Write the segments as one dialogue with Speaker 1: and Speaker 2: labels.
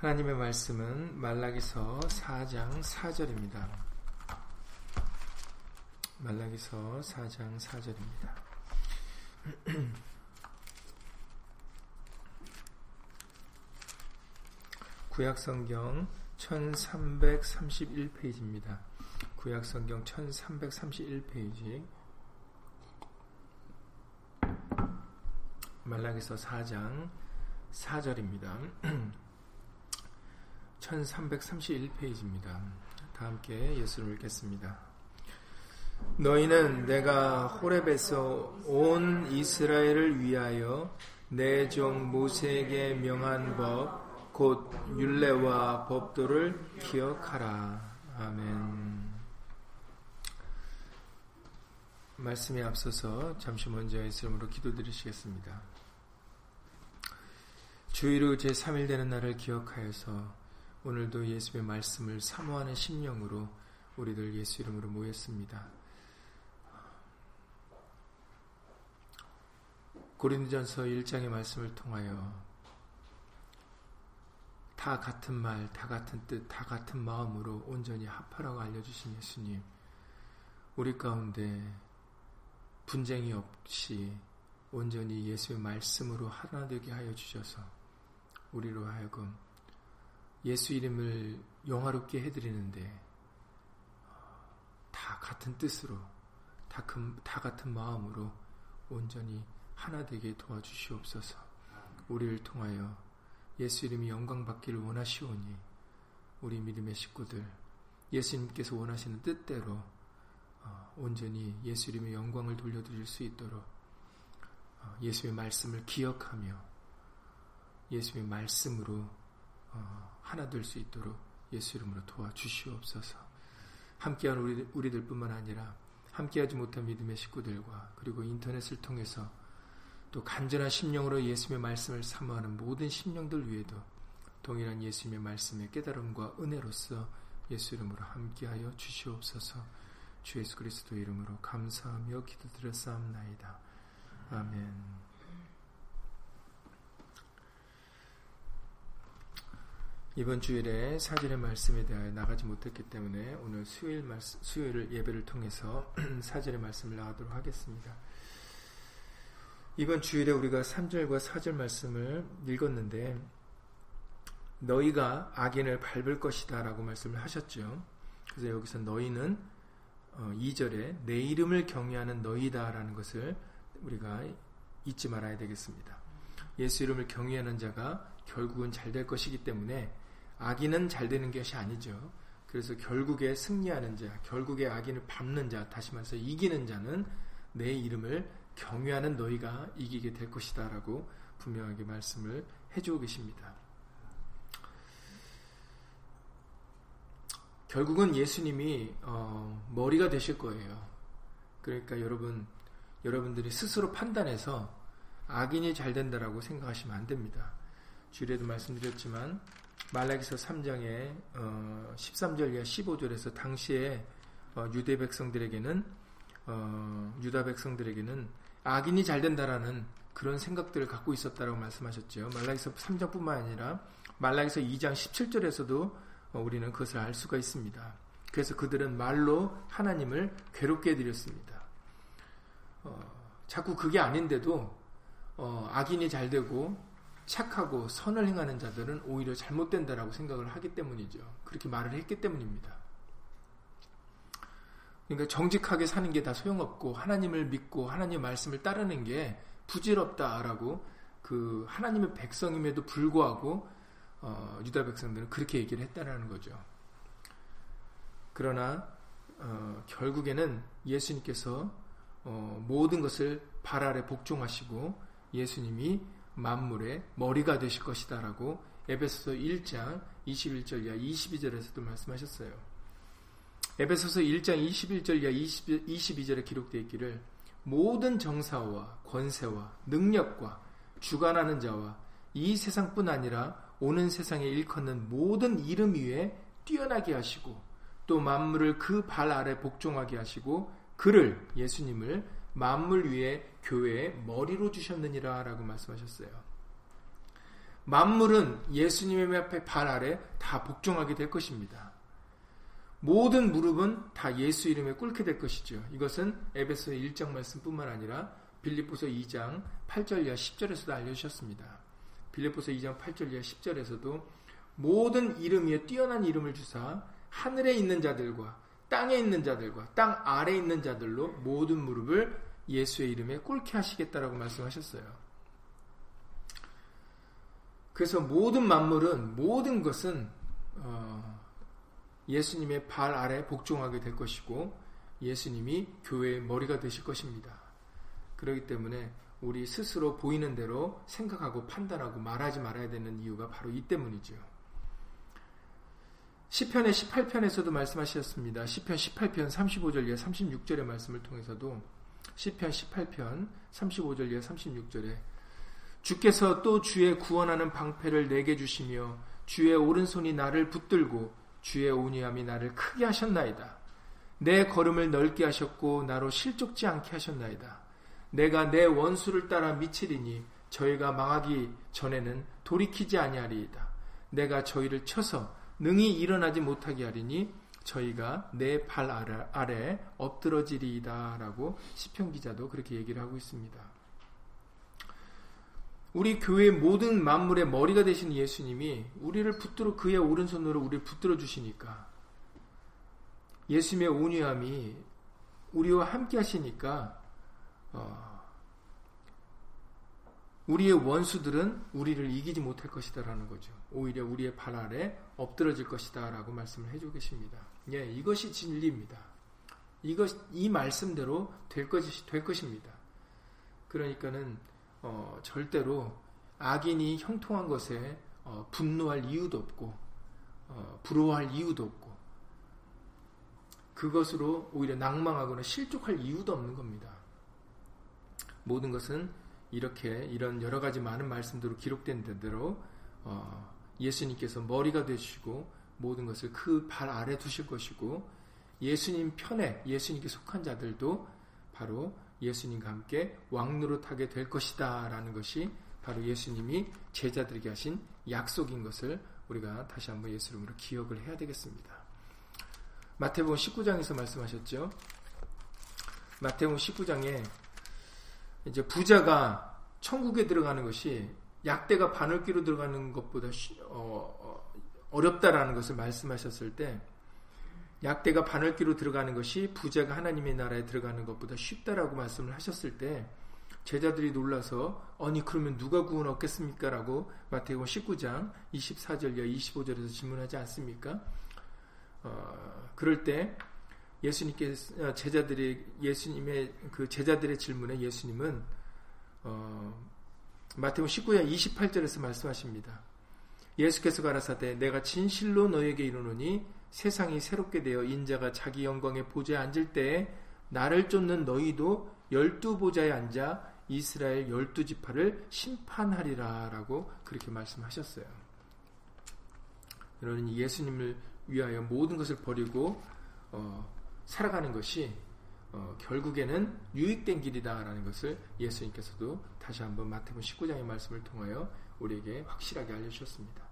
Speaker 1: 하나님의 말씀은 말라기서 4장 4절입니다. 말라기서 4장 4절입니다. 구약성경 1331페이지입니다. 구약성경 1331페이지 말라기서 4장 4절입니다. 1331페이지입니다. 다 함께 예수를 읽겠습니다. 너희는 내가 호렙에서 온 이스라엘을 위하여 내 종 모세에게 명한 법, 곧 율례와 법도를 기억하라. 아멘. 말씀에 앞서서 잠시 먼저 예수님으로 기도드리시겠습니다. 주의로 제3일 되는 날을 기억하여서 오늘도 예수의 말씀을 사모하는 심령으로 우리들 예수 이름으로 모였습니다. 고린도전서 1장의 말씀을 통하여 다 같은 말, 다 같은 뜻, 다 같은 마음으로 온전히 합하라고 알려주신 예수님, 우리 가운데 분쟁이 없이 온전히 예수의 말씀으로 하나 되게 하여 주셔서 우리로 하여금 예수 이름을 영화롭게 해드리는데 다 같은 뜻으로 다, 그, 다 같은 마음으로 온전히 하나 되게 도와주시옵소서. 우리를 통하여 예수 이름이 영광 받기를 원하시오니 우리 믿음의 식구들 예수님께서 원하시는 뜻대로 어, 온전히 예수 이름의 영광을 돌려드릴 수 있도록 어, 예수의 말씀을 기억하며 예수의 말씀으로 어, 하나 될 수 있도록 예수 이름으로 도와주시옵소서. 함께한 우리, 우리들뿐만 아니라 함께하지 못한 믿음의 식구들과 그리고 인터넷을 통해서 또 간절한 심령으로 예수님의 말씀을 사모하는 모든 심령들 위에도 동일한 예수님의 말씀의 깨달음과 은혜로서 예수 이름으로 함께하여 주시옵소서. 주 예수 그리스도 이름으로 감사하며 기도드렸사옵나이다. 아멘. 이번 주일에 사절의 말씀에 대하여 나가지 못했기 때문에 오늘 수요일 말씀, 수요일 예배를 통해서 사절의 말씀을 나가도록 하겠습니다. 이번 주일에 우리가 3절과 4절 말씀을 읽었는데 너희가 악인을 밟을 것이다 라고 말씀을 하셨죠. 그래서 여기서 너희는 2절에 어, 내 이름을 경외하는 너희다 라는 것을 우리가 잊지 말아야 되겠습니다. 예수 이름을 경외하는 자가 결국은 잘 될 것이기 때문에 악인은 잘 되는 것이 아니죠. 그래서 결국에 승리하는 자, 결국에 악인을 밟는 자, 다시 말해서 이기는 자는 내 이름을 경외하는 너희가 이기게 될 것이다 라고 분명하게 말씀을 해주고 계십니다. 결국은 예수님이 어, 머리가 되실 거예요. 그러니까 여러분, 여러분들이 스스로 판단해서 악인이 잘 된다라고 생각하시면 안 됩니다. 주일에도 말씀드렸지만 말라기서 3장의 어, 13절 이하 15절에서 당시에 어, 유대 백성들에게는 어, 유다 백성들에게는 악인이 잘 된다라는 그런 생각들을 갖고 있었다라고 말씀하셨죠. 말라기서 3장뿐만 아니라 말라기서 2장 17절에서도 어, 우리는 그것을 알 수가 있습니다. 그래서 그들은 말로 하나님을 괴롭게 해드렸습니다. 어, 자꾸 그게 아닌데도 어, 악인이 잘 되고 착하고 선을 행하는 자들은 오히려 잘못된다라고 생각을 하기 때문이죠. 그렇게 말을 했기 때문입니다. 그러니까 정직하게 사는 게 다 소용없고 하나님을 믿고 하나님의 말씀을 따르는 게 부질없다라고 그 하나님의 백성임에도 불구하고 어, 유다 백성들은 그렇게 얘기를 했다라는 거죠. 그러나 어, 결국에는 예수님께서 어, 모든 것을 발 아래 복종하시고 예수님이 만물의 머리가 되실 것이다라고 에베소서 1장 21절 이하 22절에서도 말씀하셨어요. 에베소서 1장 21절 이하 22절에 기록되어 있기를 모든 정사와 권세와 능력과 주관하는 자와 이 세상뿐 아니라 오는 세상에 일컫는 모든 이름 위에 뛰어나게 하시고 또 만물을 그 발 아래 복종하게 하시고 그를 예수님을 만물 위에 교회의 머리로 주셨느니라 라고 말씀하셨어요. 만물은 예수님의 앞에 발 아래 다 복종하게 될 것입니다. 모든 무릎은 다 예수 이름에 꿇게 될 것이죠. 이것은 에베소 1장 말씀뿐만 아니라 빌립보서 2장 8절 이하 10절에서도 알려주셨습니다. 빌립보서 2장 8절 이하 10절에서도 모든 이름 위에 뛰어난 이름을 주사 하늘에 있는 자들과 땅에 있는 자들과 땅 아래에 있는 자들로 모든 무릎을 예수의 이름에 꿇게 하시겠다라고 말씀하셨어요. 그래서 모든 만물은 모든 것은 어, 예수님의 발 아래 복종하게 될 것이고 예수님이 교회의 머리가 되실 것입니다. 그렇기 때문에 우리 스스로 보이는 대로 생각하고 판단하고 말하지 말아야 되는 이유가 바로 이 때문이죠. 시편의 18편에서도 말씀하셨습니다. 시편 18편 35절 에 36절의 말씀을 통해서도 시편 18편 35절 에 36절에 주께서 또 주의 구원하는 방패를 내게 주시며 주의 오른손이 나를 붙들고 주의 온유함이 나를 크게 하셨나이다. 내 걸음을 넓게 하셨고 나로 실족지 않게 하셨나이다. 내가 내 원수를 따라 미치리니 저희가 망하기 전에는 돌이키지 아니하리이다. 내가 저희를 쳐서 능히 일어나지 못하게 하리니 저희가 내발 아래 엎드러지리이다 라고 시편 기자도 그렇게 얘기를 하고 있습니다. 우리 교회 모든 만물의 머리가 되신 예수님이 우리를 붙들어 그의 오른손으로 우리를 붙들어 주시니까 예수님의 온유함이 우리와 함께 하시니까 어, 우리의 원수들은 우리를 이기지 못할 것이다라는 거죠. 오히려 우리의 발 아래 엎드러질 것이다 라고 말씀을 해주고 계십니다. 예, 이것이 진리입니다. 이것 이 말씀대로 될 것이 될 것입니다. 그러니까는 어, 절대로 악인이 형통한 것에 어, 분노할 이유도 없고 어, 부러워할 이유도 없고 그것으로 오히려 낭망하거나 실족할 이유도 없는 겁니다. 모든 것은 이렇게 이런 여러 가지 많은 말씀대로 기록된 대로 어, 예수님께서 머리가 되시고 모든 것을 그 발 아래 두실 것이고 예수님 편에 예수님께 속한 자들도 바로 예수님과 함께 왕노릇하게 될 것이다 라는 것이 바로 예수님이 제자들에게 하신 약속인 것을 우리가 다시 한번 예수 이름으로 기억을 해야 되겠습니다. 마태복음 19장에서 말씀하셨죠. 마태복음 19장에 이제 부자가 천국에 들어가는 것이 약대가 바늘귀로 들어가는 것보다 어, 어 렵다라는 것을 말씀하셨을 때 약대가 바늘귀로 들어가는 것이 부자가 하나님의 나라에 들어가는 것보다 쉽다라고 말씀을 하셨을 때 제자들이 놀라서 아니 그러면 누가 구원 얻겠습니까? 라고 마태복음 19장 24절 이 25절에서 질문하지 않습니까? 어, 그럴 때 예수님께서 어, 제자들이 예수님의 그 제자들의 질문에 예수님은 어, 마태복음 19장 28절에서 말씀하십니다. 예수께서 가라사대 내가 진실로 너에게 이르노니 세상이 새롭게 되어 인자가 자기 영광의 보좌에 앉을 때에 나를 쫓는 너희도 열두 보좌에 앉아 이스라엘 열두 지파를 심판하리라라고 그렇게 말씀하셨어요. 여러분 예수님을 위하여 모든 것을 버리고 어, 살아가는 것이 어, 결국에는 유익된 길이다라는 것을 예수님께서도 다시 한번 마태복음 19장의 말씀을 통하여 우리에게 확실하게 알려주셨습니다.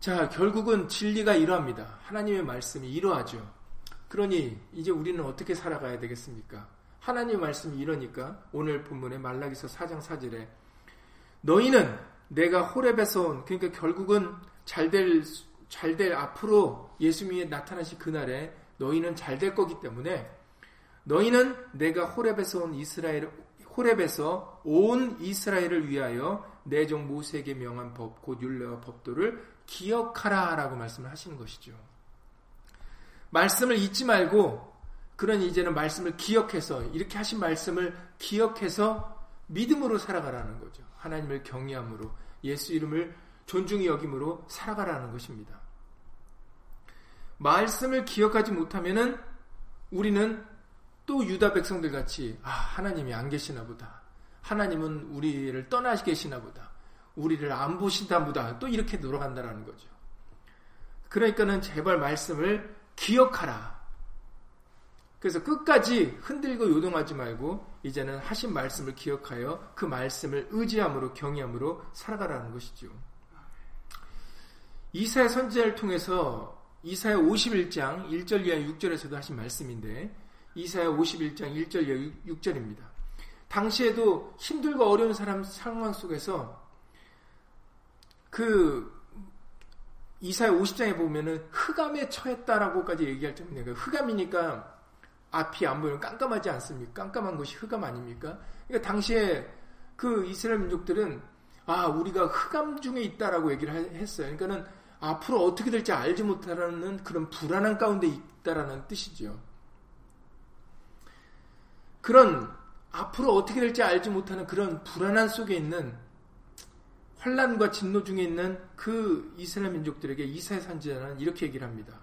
Speaker 1: 자, 결국은 진리가 이러합니다. 하나님의 말씀이 이러하죠. 그러니 이제 우리는 어떻게 살아가야 되겠습니까? 하나님의 말씀이 이러니까 오늘 본문의 말라기서 4장 4절에 너희는 내가 호렙에서 온 그러니까 결국은 잘될 잘될 앞으로 예수님이 나타나신 그날에 너희는 잘 될 거기 때문에 너희는 내가 호렙에서 온 이스라엘 호렙에서 온 이스라엘을 위하여 내 종 모세에게 명한 법 곧 율례와 법도를 기억하라라고 말씀을 하시는 것이죠. 말씀을 잊지 말고 그러니 이제는 말씀을 기억해서 이렇게 하신 말씀을 기억해서 믿음으로 살아가라는 거죠. 하나님을 경외함으로 예수 이름을 존중히 여김으로 살아가라는 것입니다. 말씀을 기억하지 못하면은 우리는 또 유다 백성들 같이 아 하나님이 안 계시나 보다. 하나님은 우리를 떠나 계시나 보다. 우리를 안 보신다 보다. 또 이렇게 돌아간다라는 거죠. 그러니까는 제발 말씀을 기억하라. 그래서 끝까지 흔들고 요동하지 말고 이제는 하신 말씀을 기억하여 그 말씀을 의지함으로 경외함으로 살아가라는 것이죠. 이사야 선지자를 통해서 이사야 51장 1절 이하 6절에서도 하신 말씀인데 이사야 51장 1절 이하 6절입니다. 당시에도 힘들고 어려운 사람 상황 속에서 그 이사야 50장에 보면은 흑암에 처했다라고까지 얘기할 정도니까 흑암이니까 앞이 안 보이면 깜깜하지 않습니까? 깜깜한 것이 흑암 아닙니까? 그러니까 당시에 그 이스라엘 민족들은 아 우리가 흑암 중에 있다라고 얘기를 했어요. 그러니까는 앞으로 어떻게 될지 알지 못하는 그런 불안한 가운데 있다라는 뜻이죠. 그런 앞으로 어떻게 될지 알지 못하는 그런 불안한 속에 있는 환란과 진노 중에 있는 그 이스라엘 민족들에게 이사야 선지자는 이렇게 얘기를 합니다.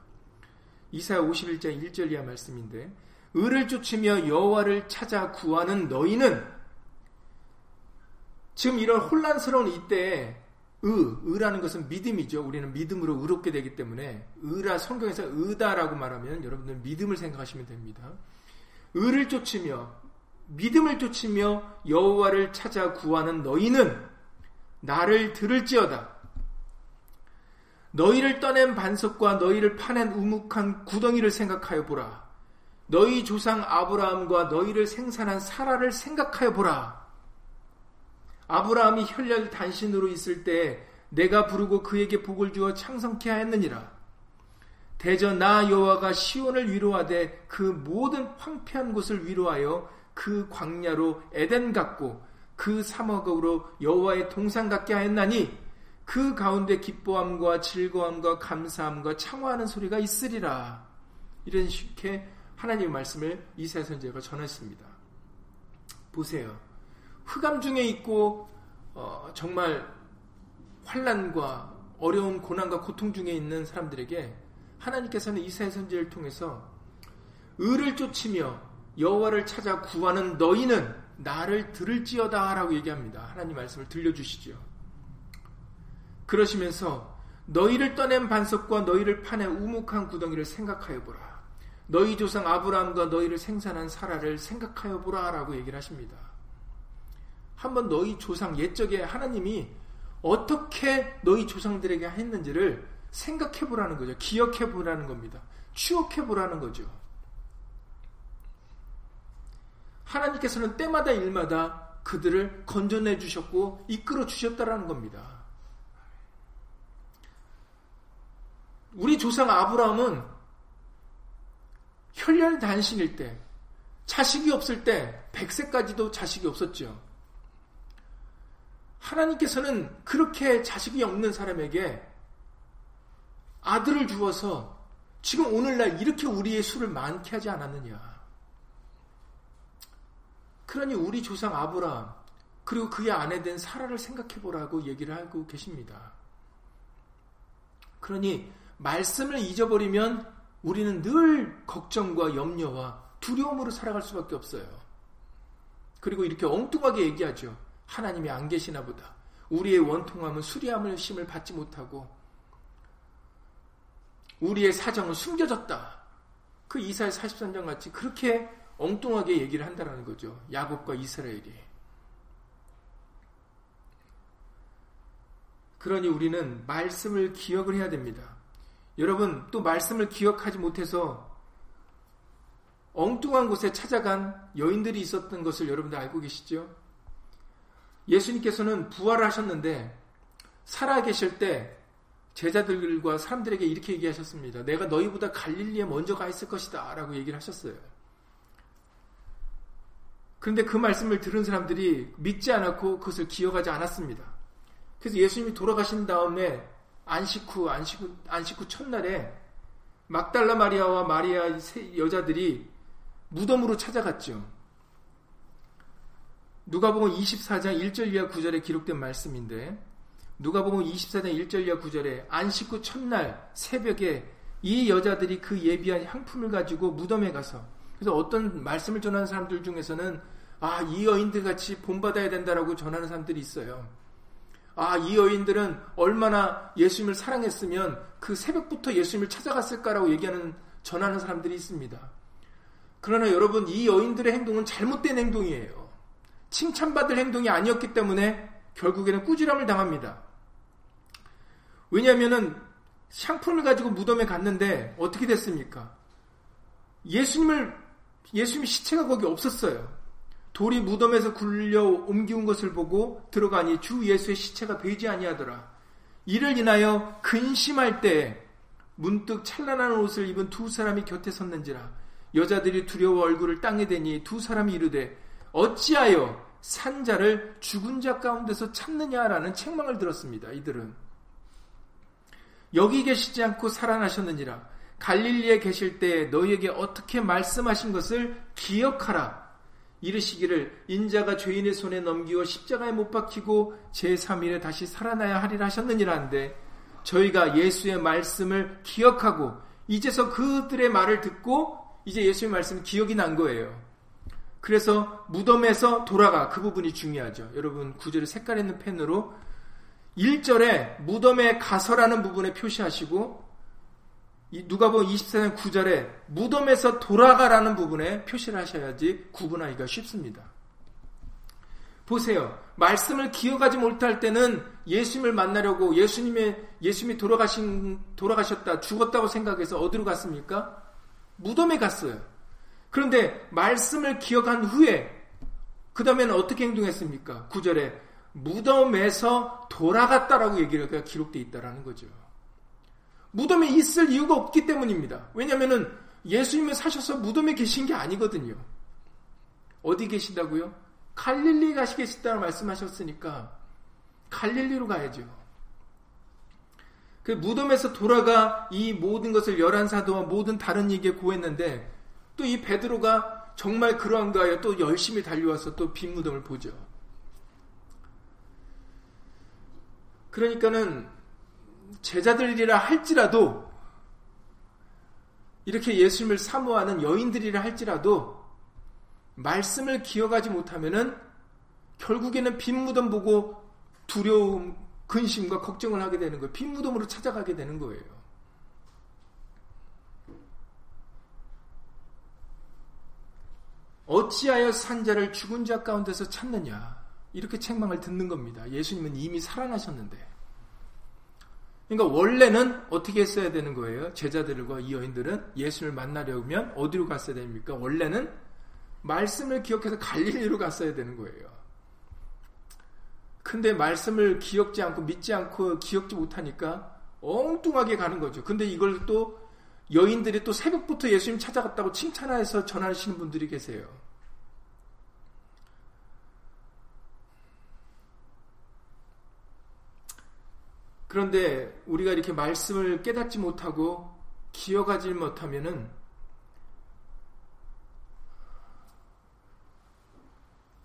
Speaker 1: 이사야 51장 1절 이하 말씀인데 의를 쫓으며 여호와를 찾아 구하는 너희는 지금 이런 혼란스러운 이때에 의, 의라는 것은 믿음이죠. 우리는 믿음으로 의롭게 되기 때문에 의라 성경에서 의다라고 말하면 여러분들 믿음을 생각하시면 됩니다. 의를 쫓으며 믿음을 쫓으며 여호와를 찾아 구하는 너희는 나를 들을지어다. 너희를 떠낸 반석과 너희를 파낸 우묵한 구덩이를 생각하여 보라. 너희 조상 아브라함과 너희를 생산한 사라를 생각하여 보라. 아브라함이 혈렬 단신으로 있을 때 내가 부르고 그에게 복을 주어 창성케 하였느니라. 대저 나 여호와가 시온을 위로하되 그 모든 황폐한 곳을 위로하여 그 광야로 에덴 같고 그 사막으로 여호와의 동상 같게 하였나니 그 가운데 기뻐함과 즐거움과 감사함과 창화하는 소리가 있으리라. 이런 식의 하나님의 말씀을 이사야 선지자가 전했습니다. 보세요. 흑암 중에 있고 어, 정말 환란과 어려운 고난과 고통 중에 있는 사람들에게 하나님께서는 이사야 선지를 통해서 의를 쫓으며 여호와를 찾아 구하는 너희는 나를 들을지어다 라고 얘기합니다. 하나님 말씀을 들려주시죠. 그러시면서 너희를 떠낸 반석과 너희를 파낸 우묵한 구덩이를 생각하여 보라. 너희 조상 아브라함과 너희를 생산한 사라를 생각하여 보라라고 얘기를 하십니다. 한번 너희 조상 옛적에 하나님이 어떻게 너희 조상들에게 했는지를 생각해 보라는 거죠. 기억해 보라는 겁니다. 추억해 보라는 거죠. 하나님께서는 때마다 일마다 그들을 건져내 주셨고 이끌어 주셨다라는 겁니다. 우리 조상 아브라함은 혈연 단신일 때, 자식이 없을 때, 100세까지도 자식이 없었죠. 하나님께서는 그렇게 자식이 없는 사람에게 아들을 주어서 지금 오늘날 이렇게 우리의 수를 많게 하지 않았느냐. 그러니 우리 조상 아브라함 그리고 그의 아내 된 사라를 생각해 보라고 얘기를 하고 계십니다. 그러니 말씀을 잊어버리면 우리는 늘 걱정과 염려와 두려움으로 살아갈 수밖에 없어요. 그리고 이렇게 엉뚱하게 얘기하죠. 하나님이 안 계시나 보다. 우리의 원통함은 수리함을 심을 받지 못하고 우리의 사정은 숨겨졌다. 그 이사야 43장 같이 그렇게 엉뚱하게 얘기를 한다는 거죠. 야곱과 이스라엘이. 그러니 우리는 말씀을 기억을 해야 됩니다. 여러분 또 말씀을 기억하지 못해서 엉뚱한 곳에 찾아간 여인들이 있었던 것을 여러분들 알고 계시죠? 예수님께서는 부활하셨는데 살아 계실 때 제자들과 사람들에게 이렇게 얘기하셨습니다. 내가 너희보다 갈릴리에 먼저 가 있을 것이다. 라고 얘기를 하셨어요. 그런데 그 말씀을 들은 사람들이 믿지 않았고 그것을 기억하지 않았습니다. 그래서 예수님이 돌아가신 다음에 안식 후, 안식 후, 안식 후 첫날에 막달라 마리아와 마리아 여자들이 무덤으로 찾아갔죠. 누가복음 24장 1절 이하 9절에 기록된 말씀인데 누가복음 24장 1절 이하 9절에 안식 후 첫날 새벽에 이 여자들이 그 예비한 향품을 가지고 무덤에 가서 그래서 어떤 말씀을 전하는 사람들 중에서는 아, 이 여인들 같이 본받아야 된다라고 전하는 사람들이 있어요. 아, 이 여인들은 얼마나 예수님을 사랑했으면 그 새벽부터 예수님을 찾아갔을까라고 얘기하는, 전하는 사람들이 있습니다. 그러나 여러분, 이 여인들의 행동은 잘못된 행동이에요. 칭찬받을 행동이 아니었기 때문에 결국에는 꾸지람을 당합니다. 왜냐하면 샹품을 가지고 무덤에 갔는데 어떻게 됐습니까? 예수님을 예수님 시체가 거기 없었어요. 돌이 무덤에서 굴려 옮기운 것을 보고 들어가니 주 예수의 시체가 베지 아니하더라. 이를 인하여 근심할 때 문득 찬란한 옷을 입은 두 사람이 곁에 섰는지라 여자들이 두려워 얼굴을 땅에 대니 두 사람이 이르되 어찌하여 산자를 죽은 자 가운데서 찾느냐라는 책망을 들었습니다. 이들은 여기 계시지 않고 살아나셨느니라 갈릴리에 계실 때 너희에게 어떻게 말씀하신 것을 기억하라. 이르시기를 인자가 죄인의 손에 넘기고 십자가에 못 박히고 제3일에 다시 살아나야 하리라 하셨느니라 한데 저희가 예수의 말씀을 기억하고 이제서 그들의 말을 듣고 이제 예수의 말씀이 기억이 난 거예요. 그래서 무덤에서 돌아가 그 부분이 중요하죠. 여러분 구절을 색깔 있는 펜으로 1절에 무덤에 가서라는 부분에 표시하시고 누가복음 24장 9절에 무덤에서 돌아가라는 부분에 표시를 하셔야지 구분하기가 쉽습니다. 보세요. 말씀을 기억하지 못할 때는 예수님을 만나려고 예수님의 예수님이 돌아가신 돌아가셨다 죽었다고 생각해서 어디로 갔습니까? 무덤에 갔어요. 그런데 말씀을 기억한 후에 그 다음에는 어떻게 행동했습니까? 9절에 무덤에서 돌아갔다라고 얘기가 기록되어 있다라는 거죠. 무덤에 있을 이유가 없기 때문입니다. 왜냐하면 예수님은 사셔서 무덤에 계신 게 아니거든요. 어디 계신다고요? 갈릴리 가시 계시다고 말씀하셨으니까 갈릴리로 가야죠. 그 무덤에서 돌아가 이 모든 것을 열한 사도와 모든 다른 얘기에 고했는데 또 이 베드로가 정말 그러한가 하여 또 열심히 달려와서 또 빈 무덤을 보죠. 그러니까는 제자들이라 할지라도 이렇게 예수님을 사모하는 여인들이라 할지라도 말씀을 기억하지 못하면은 결국에는 빈 무덤 보고 두려움, 근심과 걱정을 하게 되는 거예요. 빈 무덤으로 찾아가게 되는 거예요. 어찌하여 산자를 죽은 자 가운데서 찾느냐? 이렇게 책망을 듣는 겁니다. 예수님은 이미 살아나셨는데. 그러니까 원래는 어떻게 했어야 되는 거예요? 제자들과 이 여인들은 예수를 만나려면 어디로 갔어야 됩니까? 원래는 말씀을 기억해서 갈릴리로 갔어야 되는 거예요. 근데 말씀을 기억지 않고 믿지 않고 기억지 못하니까 엉뚱하게 가는 거죠. 근데 이걸 또 여인들이 또 새벽부터 예수님 찾아갔다고 칭찬해서 전하시는 분들이 계세요. 그런데 우리가 이렇게 말씀을 깨닫지 못하고 기억하지 못하면은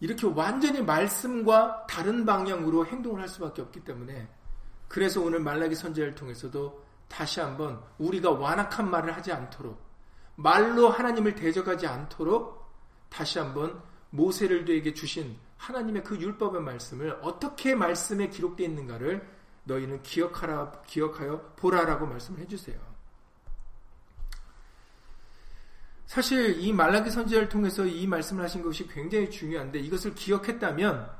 Speaker 1: 이렇게 완전히 말씀과 다른 방향으로 행동을 할 수밖에 없기 때문에 그래서 오늘 말라기 선제를 통해서도 다시 한번 우리가 완악한 말을 하지 않도록 말로 하나님을 대적하지 않도록 다시 한번 모세를 되게 주신 하나님의 그 율법의 말씀을 어떻게 말씀에 기록되어 있는가를 너희는 기억하라, 기억하여 보라라고 말씀을 해주세요. 사실 이 말라기 선지자를 통해서 이 말씀을 하신 것이 굉장히 중요한데 이것을 기억했다면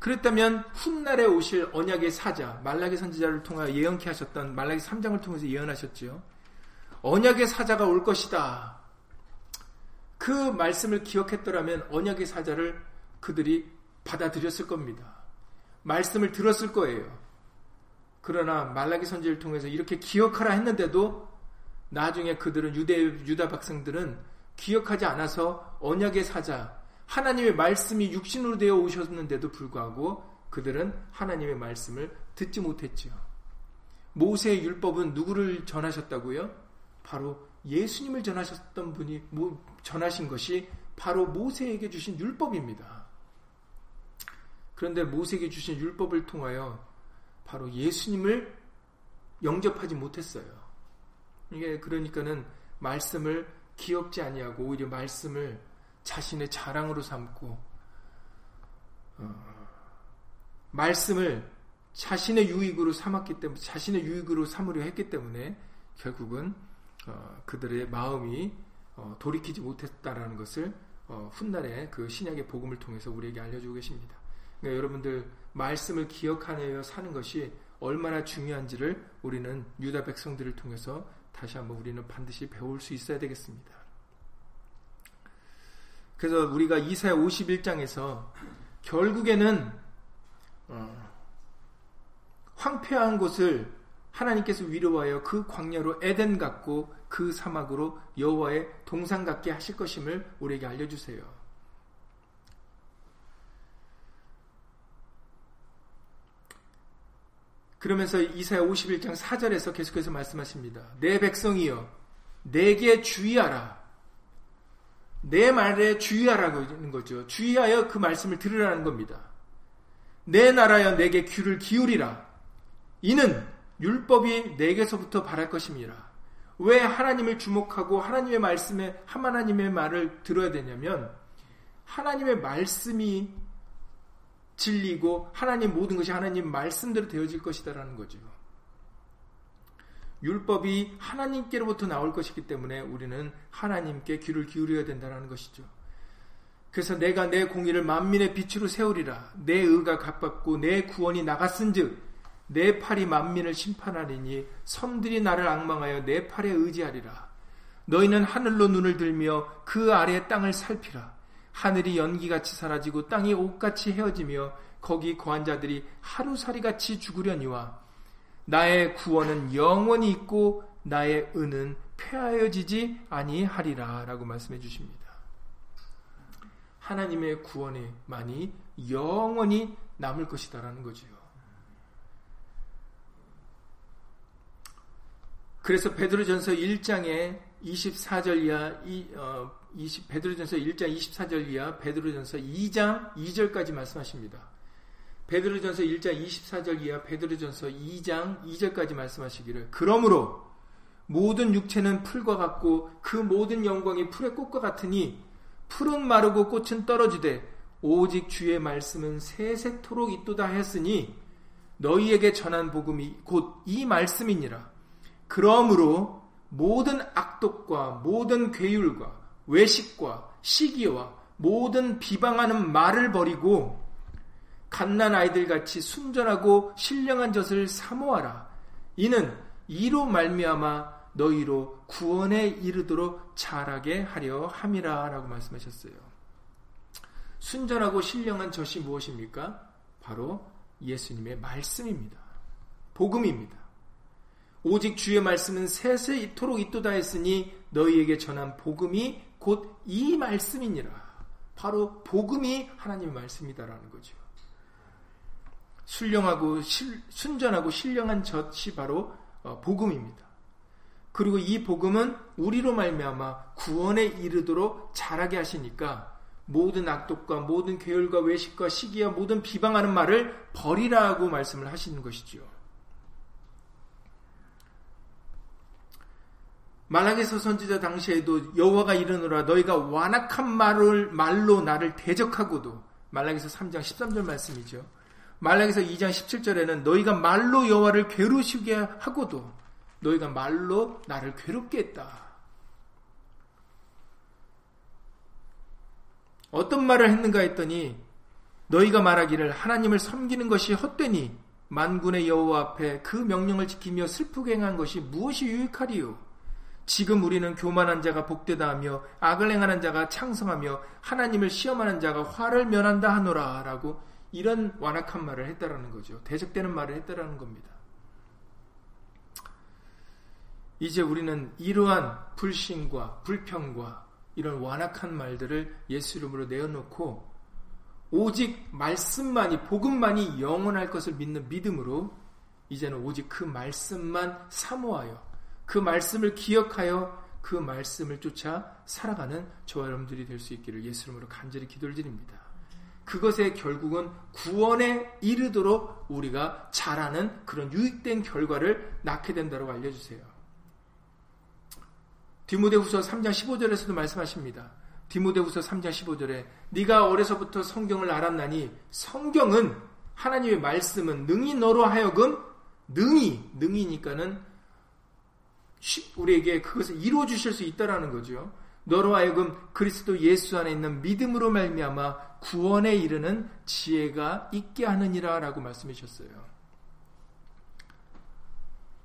Speaker 1: 그랬다면 훗날에 오실 언약의 사자 말라기 선지자를 통하여 예언케 하셨던 말라기 3장을 통해서 예언하셨지요. 언약의 사자가 올 것이다. 그 말씀을 기억했더라면 언약의 사자를 그들이 받아들였을 겁니다. 말씀을 들었을 거예요. 그러나 말라기 선지를 통해서 이렇게 기억하라 했는데도 나중에 그들은 유대 유다 백성들은 기억하지 않아서 언약의 사자 하나님의 말씀이 육신으로 되어 오셨는데도 불구하고 그들은 하나님의 말씀을 듣지 못했지요. 모세의 율법은 누구를 전하셨다고요? 바로 예수님을 전하셨던 분이 전하신 것이 바로 모세에게 주신 율법입니다. 그런데 모세에게 주신 율법을 통하여 바로 예수님을 영접하지 못했어요. 이게 그러니까는 말씀을 기억지 아니하고 오히려 말씀을 자신의 자랑으로 삼고 어, 말씀을 자신의 유익으로 삼았기 때문에 자신의 유익으로 삼으려 했기 때문에 결국은 어, 그들의 마음이 어, 돌이키지 못했다라는 것을 어, 훗날에 그 신약의 복음을 통해서 우리에게 알려주고 계십니다. 그러니까 여러분들 말씀을 기억하여 사는 것이 얼마나 중요한지를 우리는 유다 백성들을 통해서 다시 한번 우리는 반드시 배울 수 있어야 되겠습니다. 그래서 우리가 이사야 51장에서 결국에는 어, 황폐한 곳을 하나님께서 위로하여 그 광야로 에덴 같고 그 사막으로 여호와의 동상 같게 하실 것임을 우리에게 알려주세요. 그러면서 이사야 51장 4절에서 계속해서 말씀하십니다. 내 백성이여 내게 주의하라. 내 말에 주의하라고 하는 거죠. 주의하여 그 말씀을 들으라는 겁니다. 내 나라여 내게 귀를 기울이라. 이는 율법이 내게서부터 바랄 것입니다. 왜 하나님을 주목하고 하나님의 말씀에 하나님의 말을 들어야 되냐면 하나님의 말씀이 진리고 하나님 모든 것이 하나님 말씀대로 되어질 것이다라는 거죠. 율법이 하나님께로부터 나올 것이기 때문에 우리는 하나님께 귀를 기울여야 된다는 것이죠. 그래서 내가 내 공의를 만민의 빛으로 세우리라. 내 의가 갚았고 내 구원이 나갔은즉 내 팔이 만민을 심판하리니 섬들이 나를 악망하여 내 팔에 의지하리라. 너희는 하늘로 눈을 들며 그 아래 땅을 살피라. 하늘이 연기같이 사라지고 땅이 옷같이 헤어지며 거기 거한 자들이 하루살이같이 죽으려니와 나의 구원은 영원히 있고 나의 은은 폐하여지지 아니하리라 라고 말씀해 주십니다. 하나님의 구원이 많이 영원히 남을 것이다라는 거지요. 그래서 베드로전서 1장에 24절 이하 이, 어, 20, 베드로전서 1장 24절 이하 베드로전서 2장 2절까지 말씀하십니다. 베드로전서 1장 24절 이하 베드로전서 2장 2절까지 말씀하시기를 그러므로 모든 육체는 풀과 같고 그 모든 영광이 풀의 꽃과 같으니 풀은 마르고 꽃은 떨어지되 오직 주의 말씀은 세세토록 있도다 했으니 너희에게 전한 복음이 곧 이 말씀이니라. 그러므로 모든 악독과 모든 괴율과 외식과 시기와 모든 비방하는 말을 버리고 갓난 아이들 같이 순전하고 신령한 젖을 사모하라. 이는 이로 말미암아 너희로 구원에 이르도록 자라게 하려 함이라라고 말씀하셨어요. 순전하고 신령한 젖이 무엇입니까? 바로 예수님의 말씀입니다. 복음입니다. 오직 주의 말씀은 세세 이토록 있도다 했으니 너희에게 전한 복음이 곧 이 말씀이니라. 바로 복음이 하나님의 말씀이다라는 거죠. 순령하고 실, 순전하고 신령한 젖이 바로 어, 복음입니다. 그리고 이 복음은 우리로 말미암아 구원에 이르도록 자라게 하시니까 모든 악독과 모든 계열과 외식과 시기와 모든 비방하는 말을 버리라 고 말씀을 하시는 것이지요. 말라기서 선지자 당시에도 여호와가 이르노라 너희가 완악한 말을 말로 나를 대적하고도 말라기서 3장 13절 말씀이죠. 말라기서 2장 17절에는 너희가 말로 여호와를 괴로우시게 하고도 너희가 말로 나를 괴롭게 했다. 어떤 말을 했는가 했더니 너희가 말하기를 하나님을 섬기는 것이 헛되니 만군의 여호와 앞에 그 명령을 지키며 슬프게 행한 것이 무엇이 유익하리요? 지금 우리는 교만한 자가 복되다 하며 악을 행하는 자가 창성하며 하나님을 시험하는 자가 화를 면한다 하노라 라고 이런 완악한 말을 했다라는 거죠. 대적되는 말을 했다라는 겁니다. 이제 우리는 이러한 불신과 불평과 이런 완악한 말들을 예수 이름으로 내어놓고 오직 말씀만이 복음만이 영원할 것을 믿는 믿음으로 이제는 오직 그 말씀만 사모하여 그 말씀을 기억하여 그 말씀을 쫓아 살아가는 저와 여러분들이 될 수 있기를 예수 이름으로 간절히 기도를 드립니다. 그것의 결국은 구원에 이르도록 우리가 잘하는 그런 유익된 결과를 낳게 된다고 알려주세요. 디모데후서 3장 15절에서도 말씀하십니다. 디모데후서 3장 15절에 네가 어려서부터 성경을 알았나니 성경은 하나님의 말씀은 능히 너로 하여금 능히 능이니까는 우리에게 그것을 이루어 주실 수 있다라는 거죠. 너로 하여금 그리스도 예수 안에 있는 믿음으로 말미암아 구원에 이르는 지혜가 있게 하느니라라고 말씀하셨어요.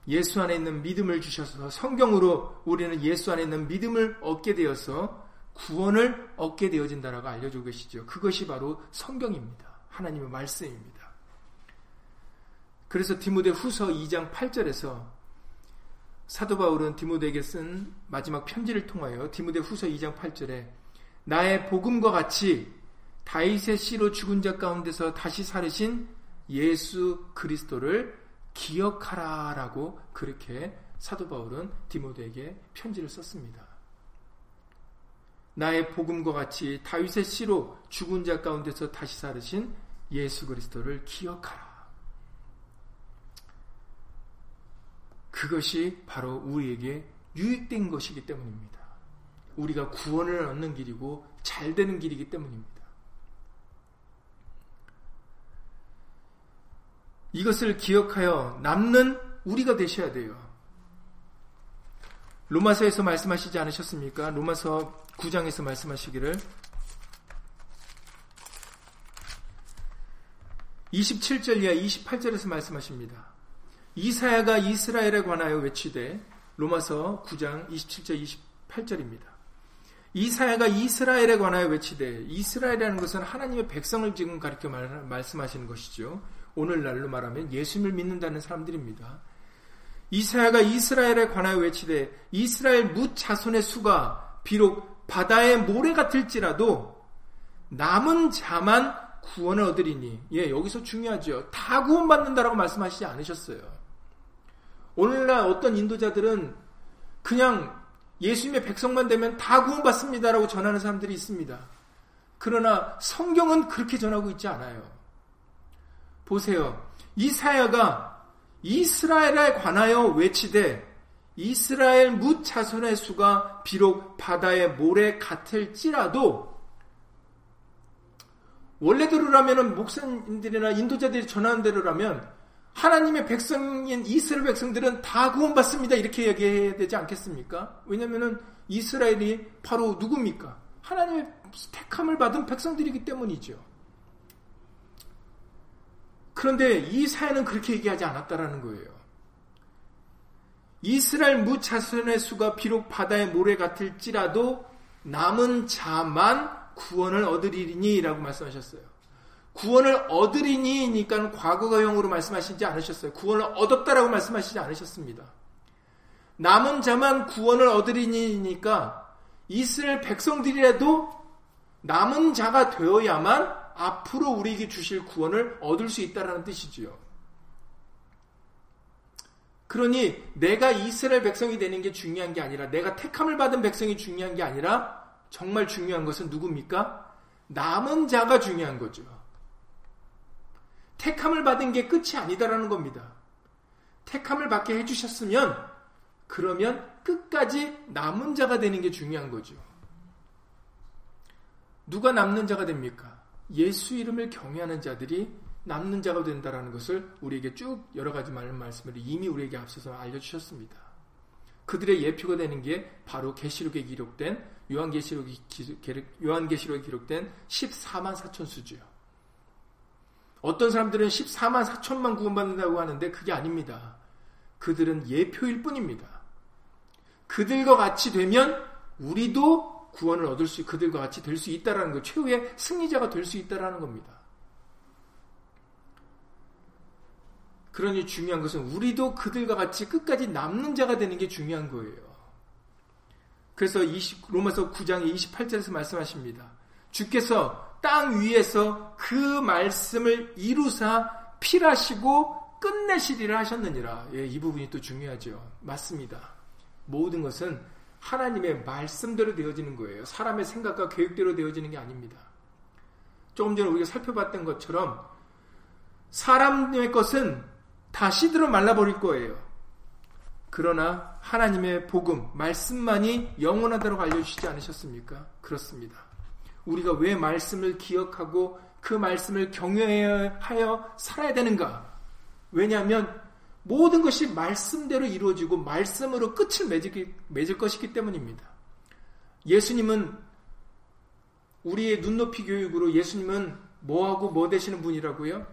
Speaker 1: 예수 안에 있는 믿음을 주셔서 성경으로 우리는 예수 안에 있는 믿음을 얻게 되어서 구원을 얻게 되어진다라고 알려주고 계시죠. 그것이 바로 성경입니다. 하나님의 말씀입니다. 그래서 디모데 후서 2장 8절에서 사도 바울은 디모데에게 쓴 마지막 편지를 통하여 디모데 후서 2장 8절에 나의 복음과 같이 다윗의 씨로 죽은 자 가운데서 다시 살으신 예수 그리스도를 기억하라라고 그렇게 사도 바울은 디모데에게 편지를 썼습니다. 나의 복음과 같이 다윗의 씨로 죽은 자 가운데서 다시 살으신 예수 그리스도를 기억하라. 그것이 바로 우리에게 유익된 것이기 때문입니다. 우리가 구원을 얻는 길이고 잘 되는 길이기 때문입니다. 이것을 기억하여 남는 우리가 되셔야 돼요. 로마서에서 말씀하시지 않으셨습니까? 로마서 9장에서 말씀하시기를 27절 이하 28절에서 말씀하십니다. 이사야가 이스라엘에 관하여 외치되 로마서 9장 27절 28절입니다. 이사야가 이스라엘에 관하여 외치되 이스라엘이라는 것은 하나님의 백성을 지금 가르쳐 말씀하시는 것이죠. 오늘날로 말하면 예수님을 믿는다는 사람들입니다. 이사야가 이스라엘에 관하여 외치되 이스라엘 무 자손의 수가 비록 바다의 모래 같을지라도 남은 자만 구원을 얻으리니 예 여기서 중요하죠. 다 구원받는다라고 말씀하시지 않으셨어요. 오늘날 어떤 인도자들은 그냥 예수님의 백성만 되면 다 구원받습니다라고 전하는 사람들이 있습니다. 그러나 성경은 그렇게 전하고 있지 않아요. 보세요. 이사야가 이스라엘에 관하여 외치되 이스라엘 무 자손의 수가 비록 바다의 모래 같을지라도 원래대로라면 목사님들이나 인도자들이 전하는 대로라면 하나님의 백성인 이스라엘 백성들은 다 구원받습니다. 이렇게 얘기해야 되지 않겠습니까? 왜냐하면 이스라엘이 바로 누굽니까? 하나님의 택함을 받은 백성들이기 때문이죠. 그런데 이 사연은 그렇게 얘기하지 않았다라는 거예요. 이스라엘 무자손의 수가 비록 바다의 모래 같을지라도 남은 자만 구원을 얻으리니 라고 말씀하셨어요. 구원을 얻으리니니까 과거형으로 말씀하시지 않으셨어요. 구원을 얻었다라고 말씀하시지 않으셨습니다. 남은 자만 구원을 얻으리니니까 이스라엘 백성들이라도 남은 자가 되어야만 앞으로 우리에게 주실 구원을 얻을 수 있다라는 뜻이지요. 그러니 내가 이스라엘 백성이 되는 게 중요한 게 아니라 내가 택함을 받은 백성이 중요한 게 아니라 정말 중요한 것은 누굽니까? 남은 자가 중요한 거죠. 택함을 받은 게 끝이 아니다라는 겁니다. 택함을 받게 해주셨으면 그러면 끝까지 남은 자가 되는 게 중요한 거죠. 누가 남는 자가 됩니까? 예수 이름을 경외하는 자들이 남는 자가 된다라는 것을 우리에게 쭉 여러 가지 말씀을 이미 우리에게 앞서서 알려주셨습니다. 그들의 예표가 되는 게 바로 계시록에 기록된 요한계시록에 요한계시록에 기록된 14만 4천 수지요. 어떤 사람들은 14만 4천만 구원받는다고 하는데 그게 아닙니다. 그들은 예표일 뿐입니다. 그들과 같이 되면 우리도 구원을 얻을 수 그들과 같이 될 수 있다라는 것, 최후의 승리자가 될 수 있다라는 겁니다. 그러니 중요한 것은 우리도 그들과 같이 끝까지 남는 자가 되는 게 중요한 거예요. 그래서 20, 로마서 9장의 28절에서 말씀하십니다. 주께서 땅 위에서 그 말씀을 이루사 필하시고 끝내시리라 하셨느니라. 예, 이 부분이 또 중요하죠. 맞습니다. 모든 것은 하나님의 말씀대로 되어지는 거예요. 사람의 생각과 계획대로 되어지는 게 아닙니다. 조금 전에 우리가 살펴봤던 것처럼 사람의 것은 다 시들어 말라버릴 거예요. 그러나 하나님의 복음, 말씀만이 영원하다고 알려주시지 않으셨습니까? 그렇습니다. 우리가 왜 말씀을 기억하고 그 말씀을 경외하여 살아야 되는가? 왜냐하면 모든 것이 말씀대로 이루어지고 말씀으로 끝을 맺을, 맺을 것이기 때문입니다. 예수님은 우리의 눈높이 교육으로 예수님은 뭐하고 뭐 되시는 분이라고요?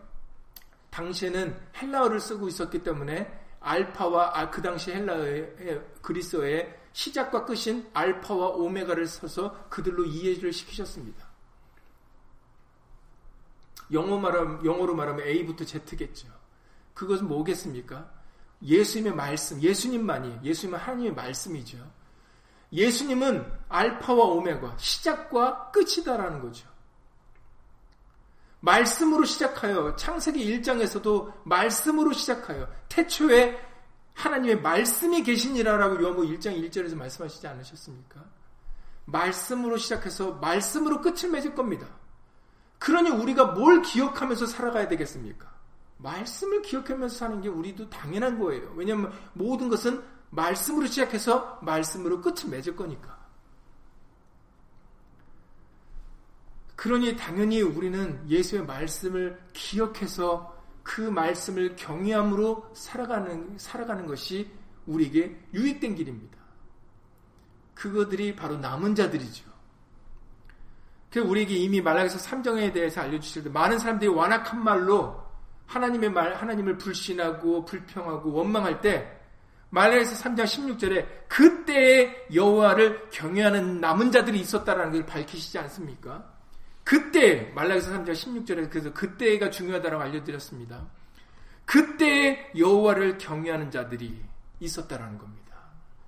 Speaker 1: 당시에는 헬라어를 쓰고 있었기 때문에 알파와 아, 그 당시 헬라의 그리스어의 시작과 끝인 알파와 오메가를 써서 그들로 이해를 시키셨습니다. 영어 말하면, 영어로 말하면 A부터 Z겠죠. 그것은 뭐겠습니까? 예수님의 말씀, 예수님만이, 예수님은 하나님의 말씀이죠. 예수님은 알파와 오메가, 시작과 끝이다라는 거죠. 말씀으로 시작하여, 창세기 1장에서도 말씀으로 시작하여, 태초에 하나님의 말씀이 계시니라라고 요한복 1장 1절에서 말씀하시지 않으셨습니까? 말씀으로 시작해서 말씀으로 끝을 맺을 겁니다. 그러니 우리가 뭘 기억하면서 살아가야 되겠습니까? 말씀을 기억하면서 사는 게 우리도 당연한 거예요. 왜냐하면 모든 것은 말씀으로 시작해서 말씀으로 끝을 맺을 거니까. 그러니 당연히 우리는 예수의 말씀을 기억해서 그 말씀을 경외함으로 살아가는, 살아가는 것이 우리에게 유익된 길입니다. 그것들이 바로 남은 자들이죠. 그 우리에게 이미 말라기서 3정에 대해서 알려주실 때 많은 사람들이 완악한 말로 하나님의 말, 하나님을 불신하고 불평하고 원망할 때 말라기서 3장 16절에 그때의 여호와를 경외하는 남은 자들이 있었다라는 걸 밝히시지 않습니까? 그때 말라기서 3장 16절에 그래서 그때가 중요하다고 알려드렸습니다. 그때 여호와를 경외하는 자들이 있었다라는 겁니다.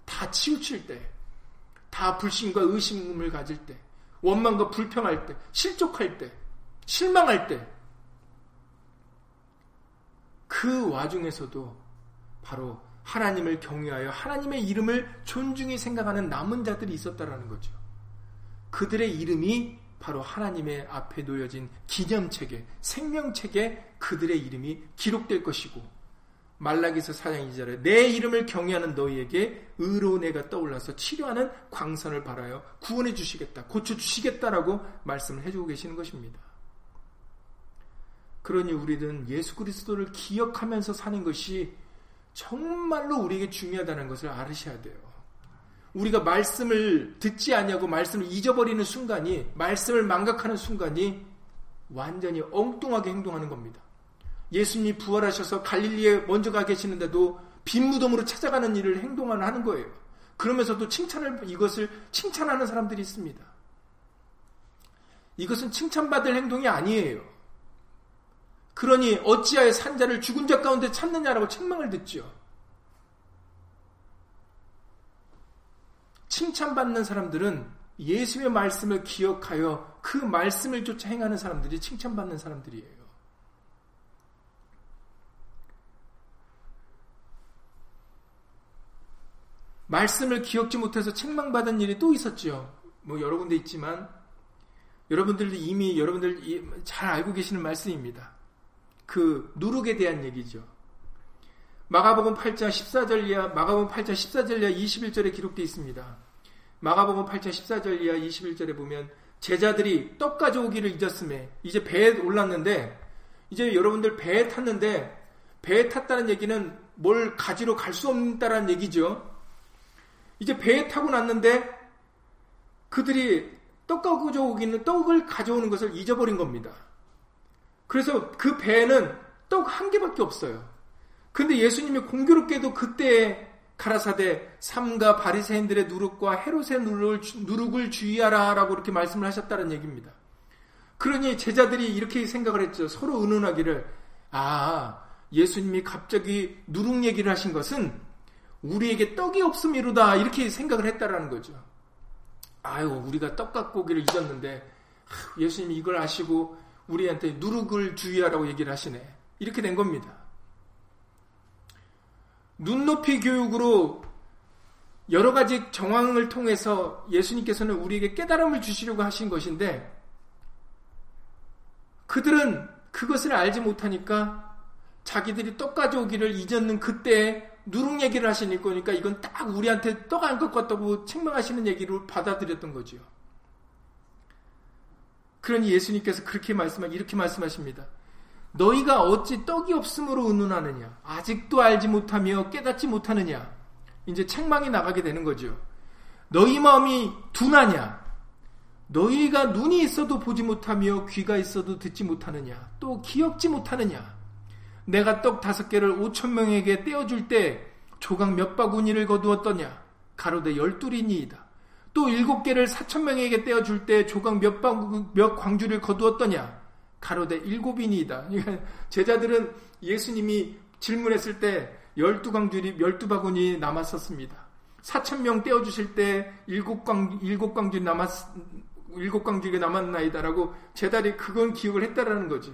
Speaker 1: 다 치우칠 때, 다 불신과 의심을 가질 때, 원망과 불평할 때, 실족할 때, 실망할 때, 그 와중에서도 바로 하나님을 경외하여 하나님의 이름을 존중히 생각하는 남은 자들이 있었다라는 거죠. 그들의 이름이 바로 하나님의 앞에 놓여진 기념책에 생명책에 그들의 이름이 기록될 것이고 말라기서 4장 2절에 내 이름을 경외하는 너희에게 의로운 애가 떠올라서 치료하는 광선을 바라여 구원해 주시겠다 고쳐 주시겠다라고 말씀을 해주고 계시는 것입니다. 그러니 우리는 예수 그리스도를 기억하면서 사는 것이 정말로 우리에게 중요하다는 것을 알으셔야 돼요. 우리가 말씀을 듣지 않냐고 말씀을 잊어버리는 순간이 말씀을 망각하는 순간이 완전히 엉뚱하게 행동하는 겁니다. 예수님이 부활하셔서 갈릴리에 먼저 가 계시는데도 빈 무덤으로 찾아가는 일을 행동하는 거예요. 그러면서도 칭찬을 이것을 칭찬하는 사람들이 있습니다. 이것은 칭찬받을 행동이 아니에요. 그러니 어찌하여 산자를 죽은 자 가운데 찾느냐라고 책망을 듣죠. 칭찬받는 사람들은 예수의 말씀을 기억하여 그 말씀을 쫓아 행하는 사람들이 칭찬받는 사람들이에요. 말씀을 기억지 못해서 책망받은 일이 또 있었죠. 뭐 여러 군데 있지만 여러분들도 이미 여러분들 잘 알고 계시는 말씀입니다. 그 누룩에 대한 얘기죠. 마가복음 8장 14절 이하 마가복음 8장 14절 이하 21절에 기록되어 있습니다. 마가복음 8장 14절 이하 21절에 보면 제자들이 떡 가져오기를 잊었음에 이제 배에 올랐는데 이제 여러분들 배에 탔는데 배에 탔다는 얘기는 뭘 가지러 갈 수 없다라는 얘기죠. 이제 배에 타고 났는데 그들이 떡 가져오기는 떡을 가져오는 것을 잊어버린 겁니다. 그래서 그 배에는 떡 한 개밖에 없어요. 근데 예수님이 공교롭게도 그때 가라사대 삼가 바리새인들의 누룩과 헤롯의 누룩을, 주의하라라고 이렇게 말씀을 하셨다는 얘기입니다. 그러니 제자들이 이렇게 생각을 했죠. 서로 의논하기를 아 예수님이 갑자기 누룩 얘기를 하신 것은 우리에게 떡이 없음이로다 이렇게 생각을 했다라는 거죠. 아유 우리가 떡 갖고 오기를 잊었는데 예수님이 이걸 아시고 우리한테 누룩을 주의하라고 얘기를 하시네. 이렇게 된 겁니다. 눈높이 교육으로 여러 가지 정황을 통해서 예수님께서는 우리에게 깨달음을 주시려고 하신 것인데 그들은 그것을 알지 못하니까 자기들이 떡 가져오기를 잊었는 그때에 누룩 얘기를 하시는 거니까 이건 딱 우리한테 떡안것 같다고 책망하시는 얘기로 받아들였던 거죠. 그러니 예수님께서 그렇게 말씀하 이렇게 말씀하십니다. 너희가 어찌 떡이 없음으로 의논하느냐? 아직도 알지 못하며 깨닫지 못하느냐? 이제 책망이 나가게 되는 거죠. 너희 마음이 둔하냐? 너희가 눈이 있어도 보지 못하며 귀가 있어도 듣지 못하느냐? 또 기억지 못하느냐? 내가 떡 다섯 개를 오천 명에게 떼어줄 때 조각 몇 바구니를 거두었더냐? 가로대 열둘이니이다. 또 일곱 개를 사천 명에게 떼어줄 때 조각 몇, 방, 몇 광주를 거두었더냐? 가로대 일곱이니이다. 그러니까 제자들은 예수님이 질문했을 때 열두 광주리, 열두 바구니 남았었습니다. 사천 명 떼어 주실 때 일곱 광, 일곱 광주 남았, 일곱 광주가 남았나이다라고 제자들이 그건 기억을 했다라는 거죠.